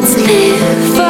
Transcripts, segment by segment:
let's live.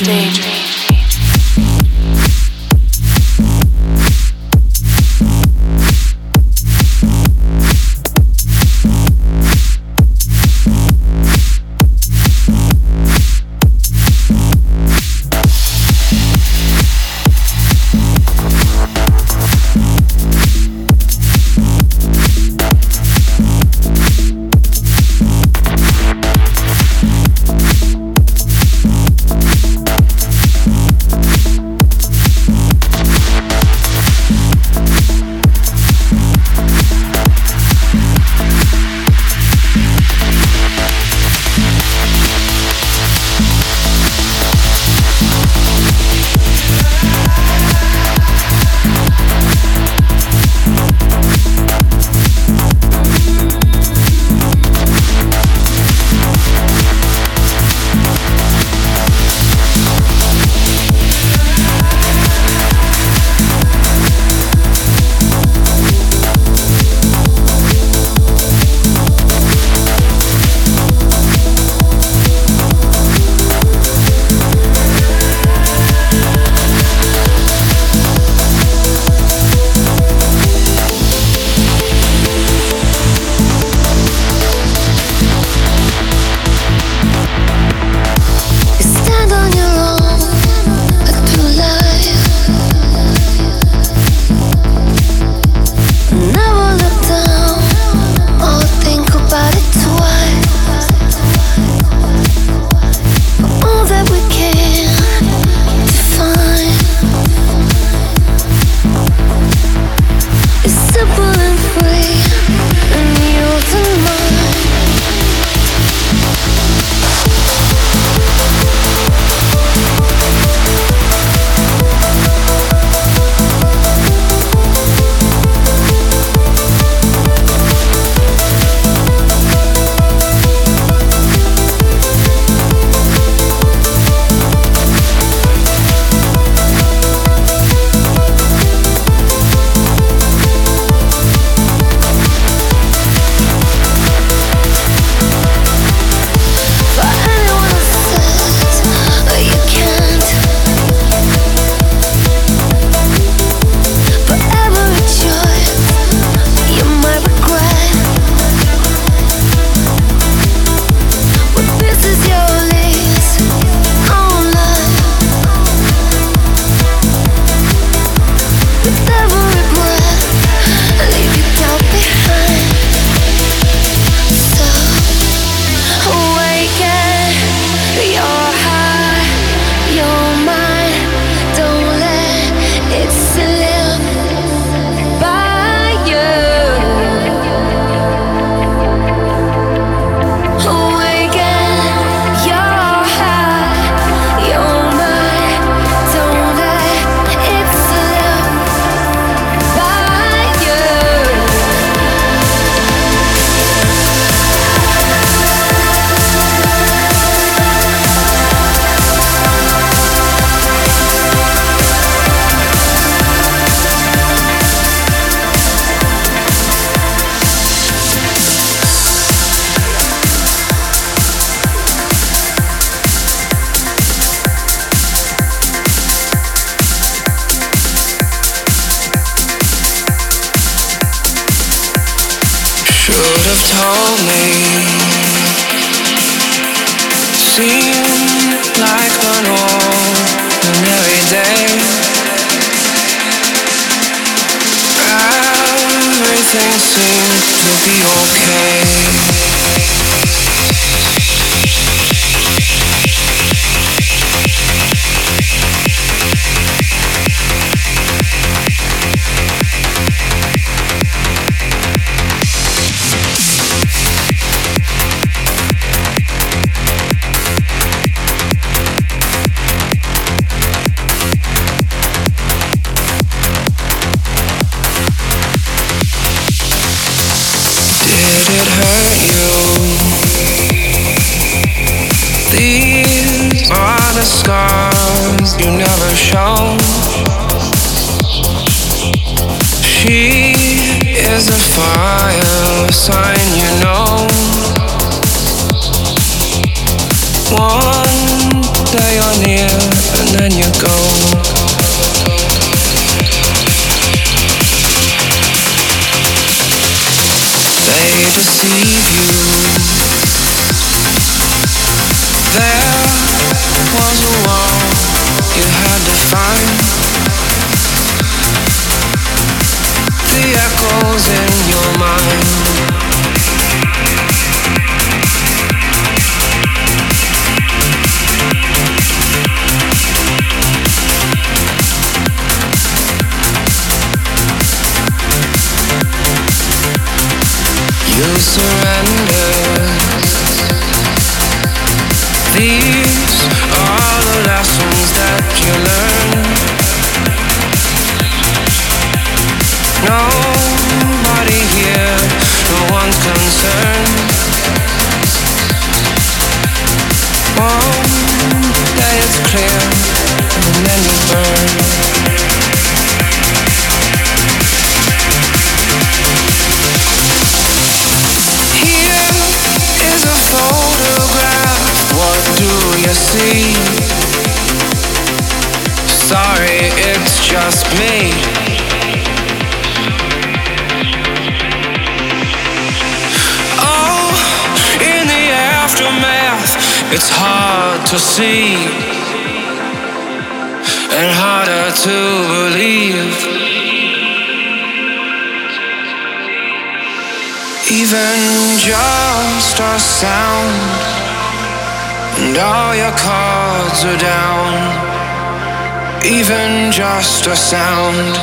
One It's hard to see and harder to believe. Even just a sound, and all your cards are down. Even just a sound.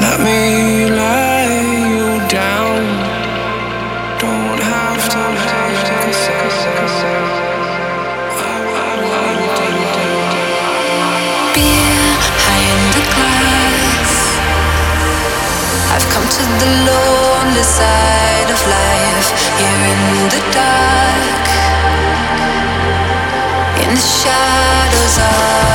Let me let to the lonely side of life here in the dark. In the shadows of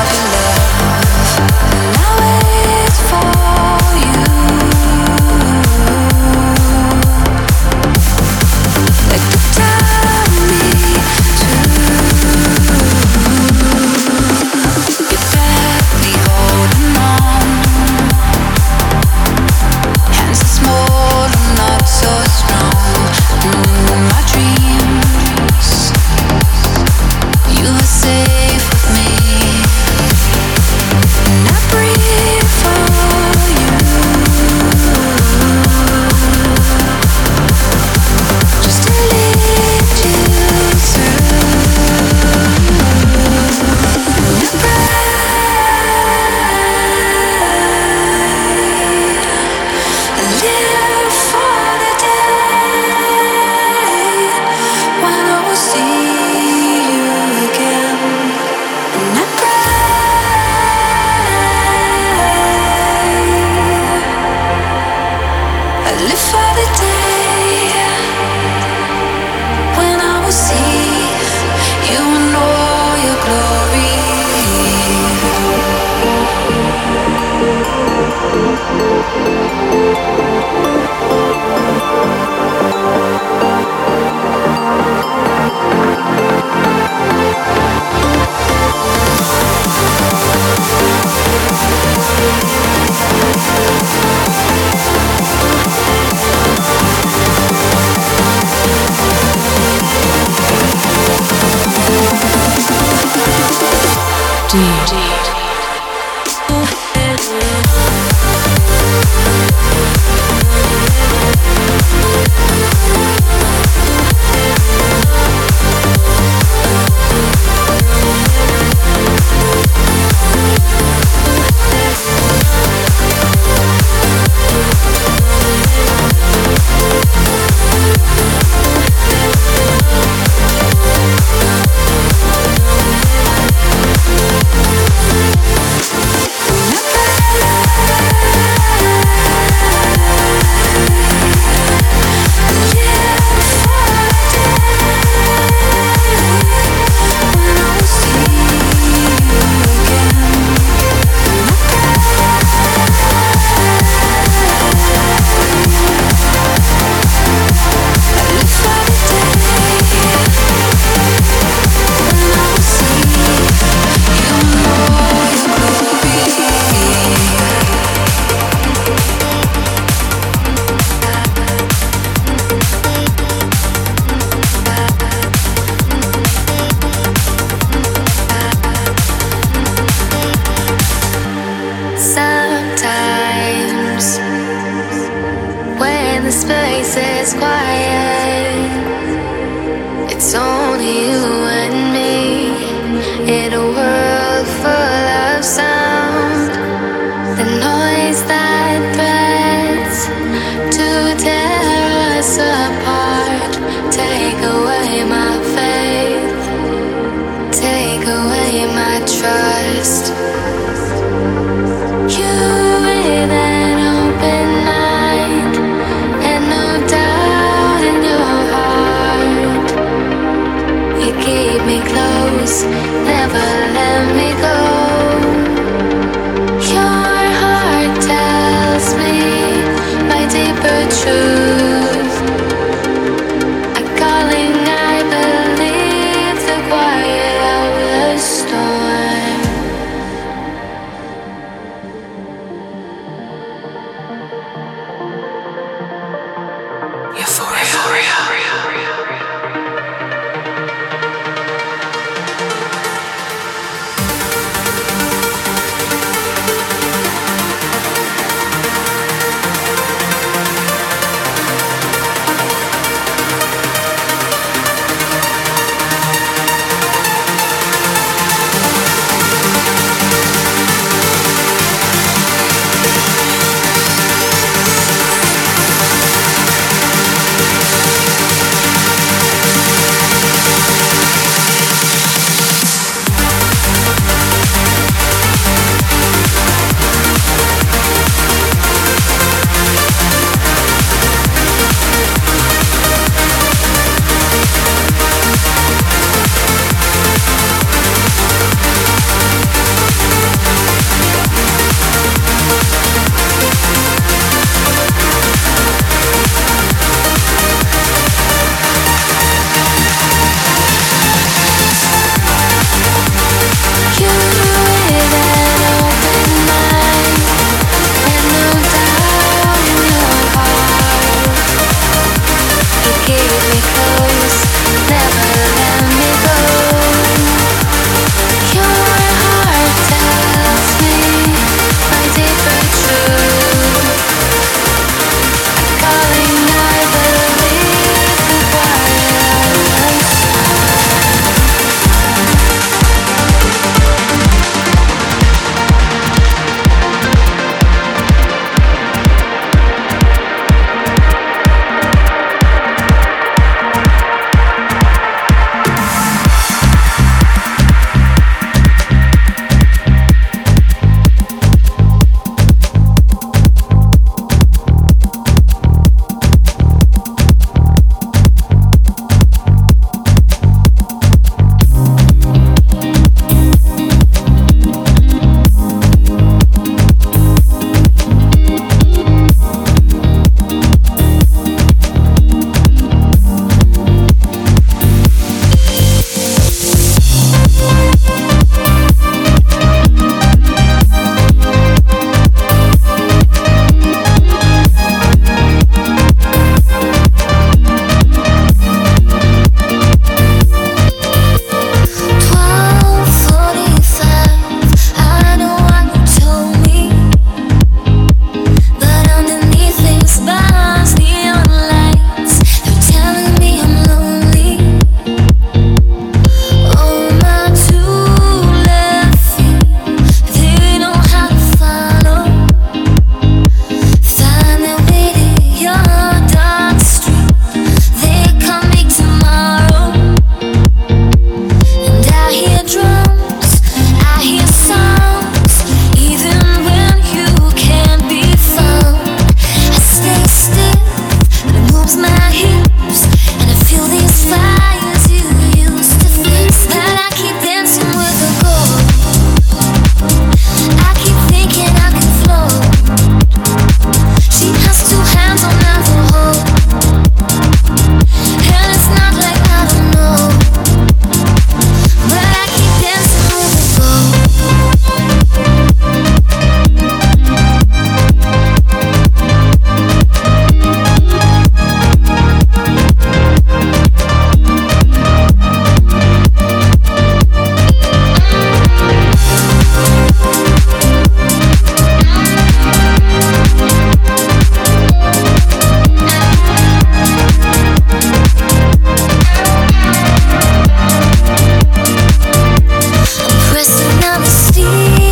gonna steal.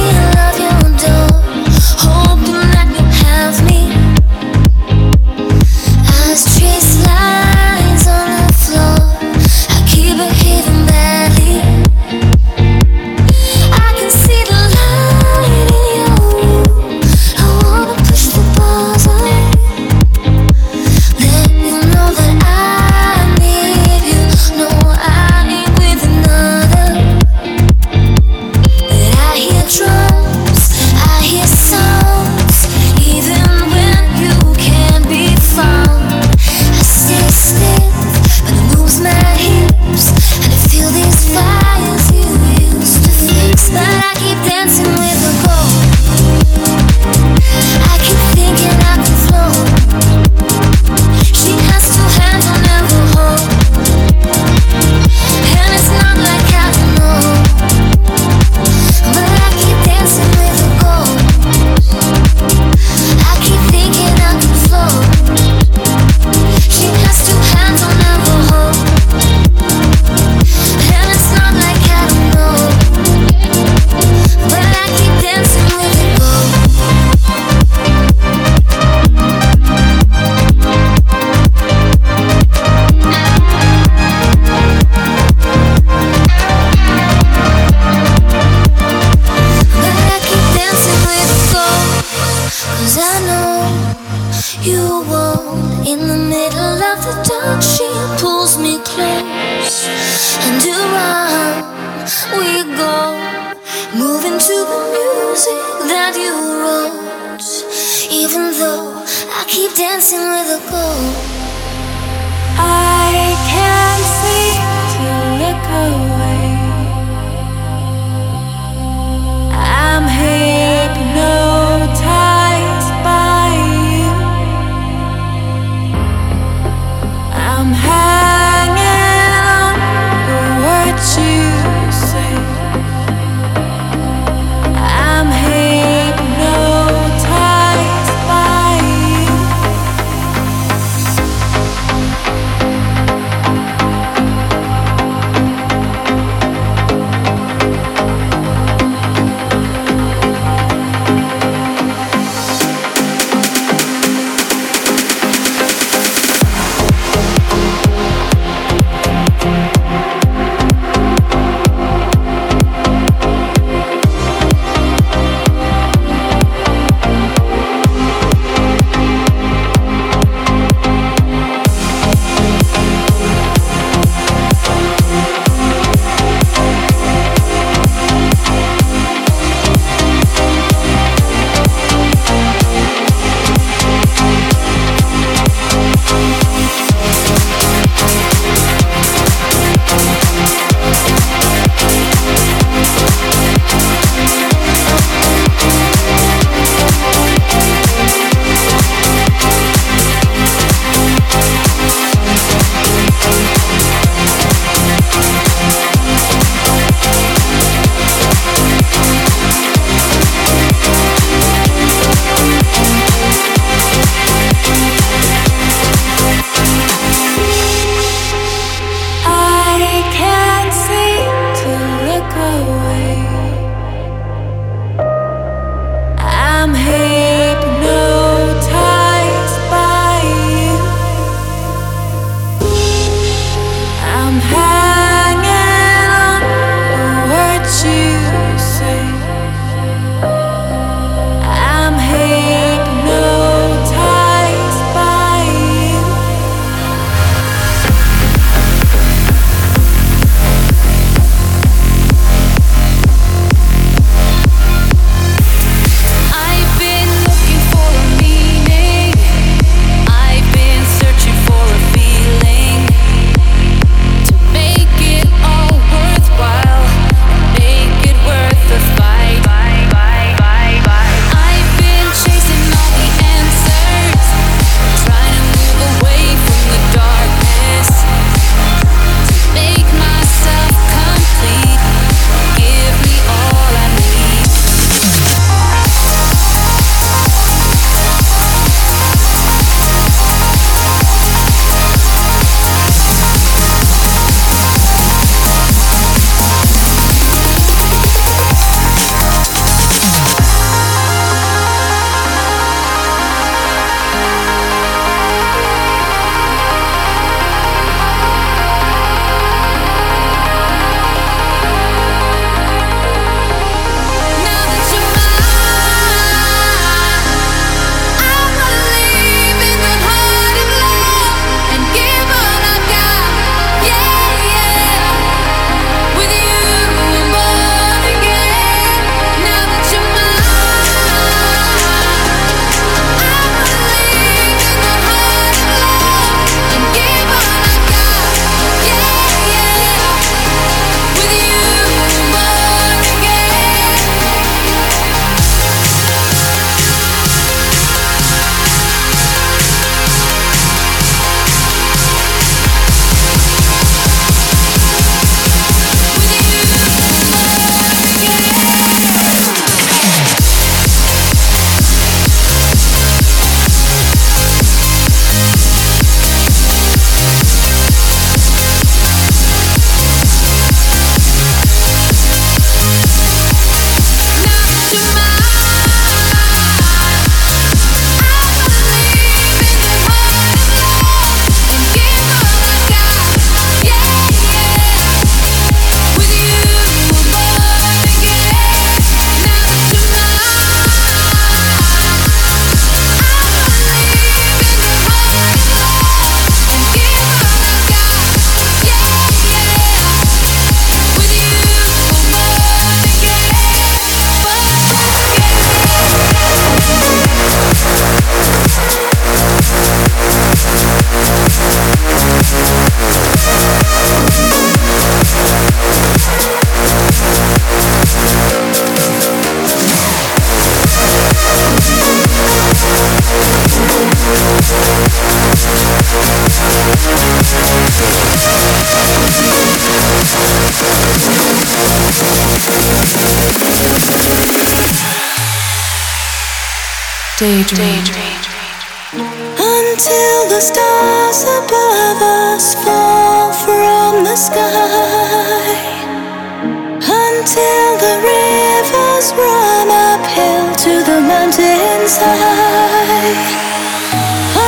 until the rivers run uphill to the mountain's high.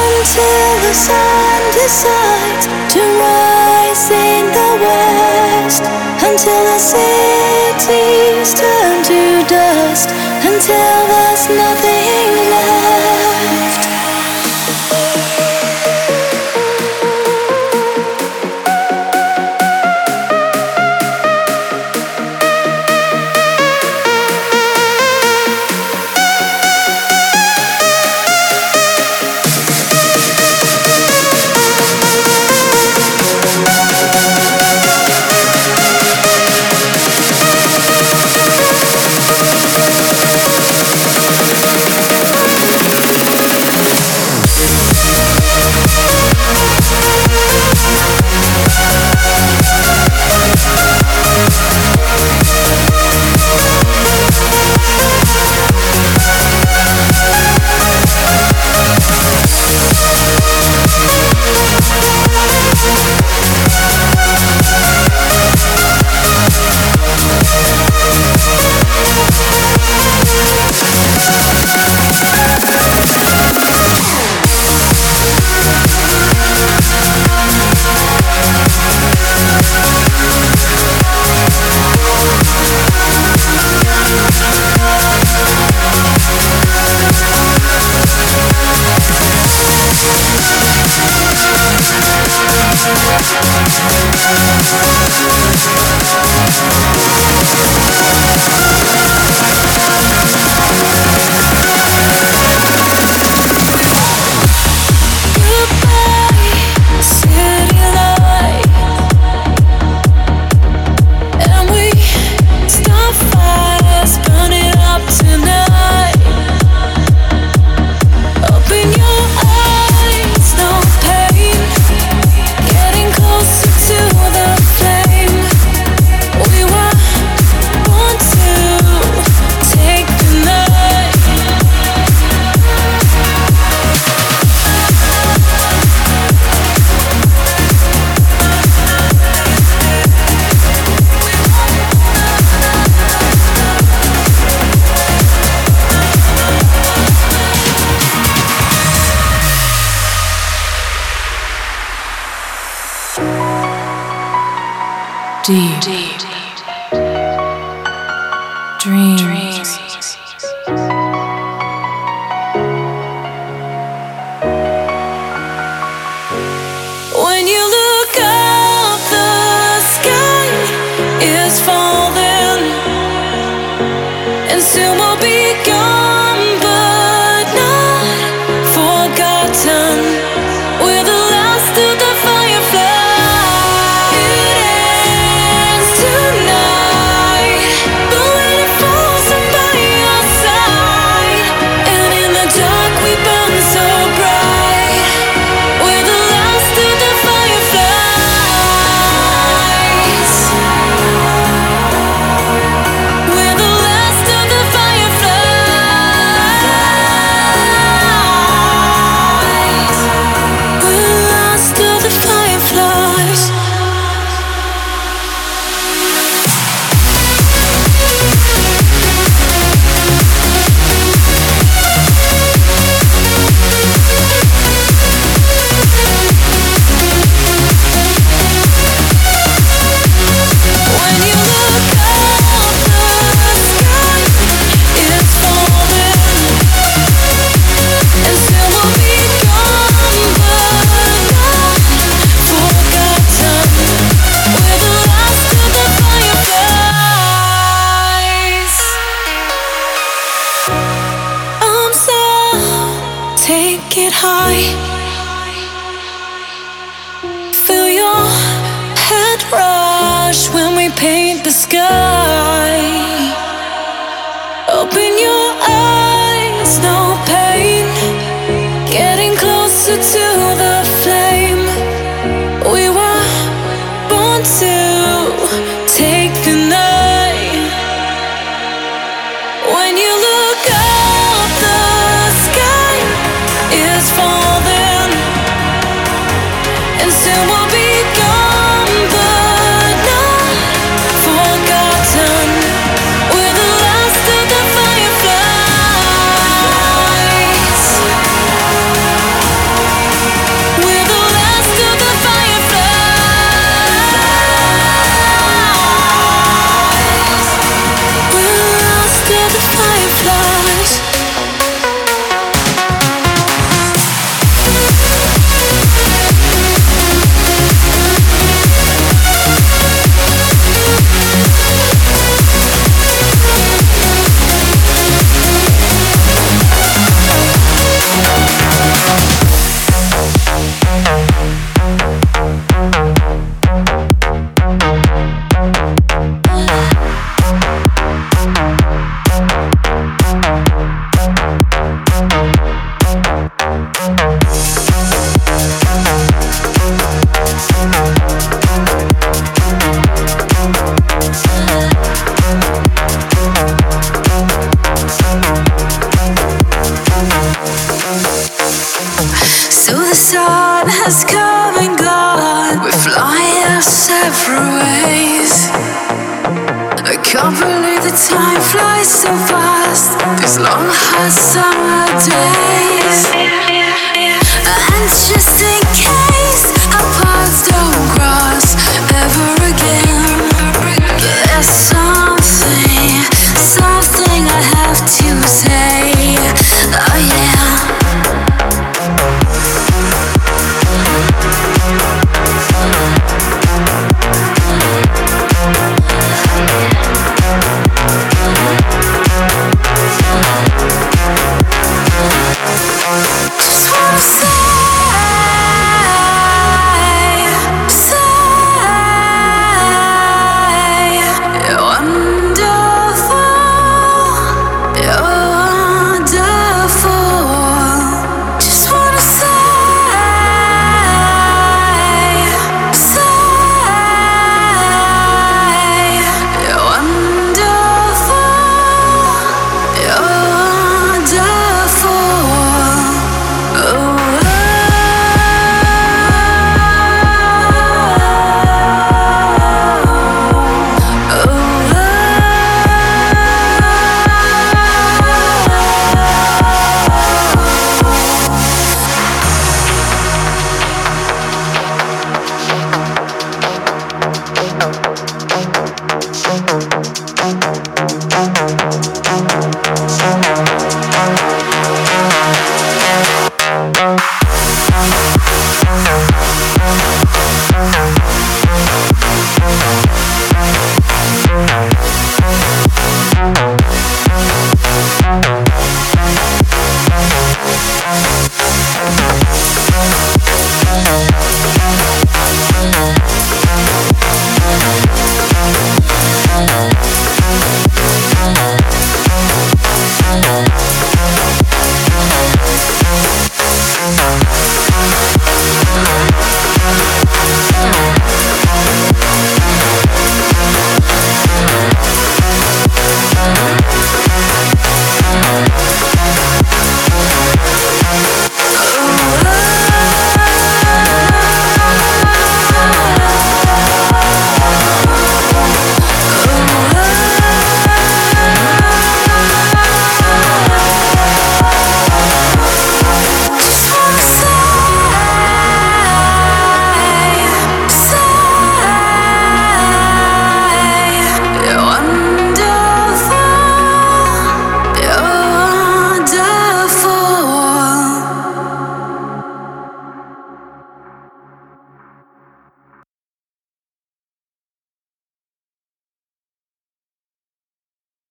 Until the sun decides to rise in the west. Until the cities turn to dust. Until there's nothing left.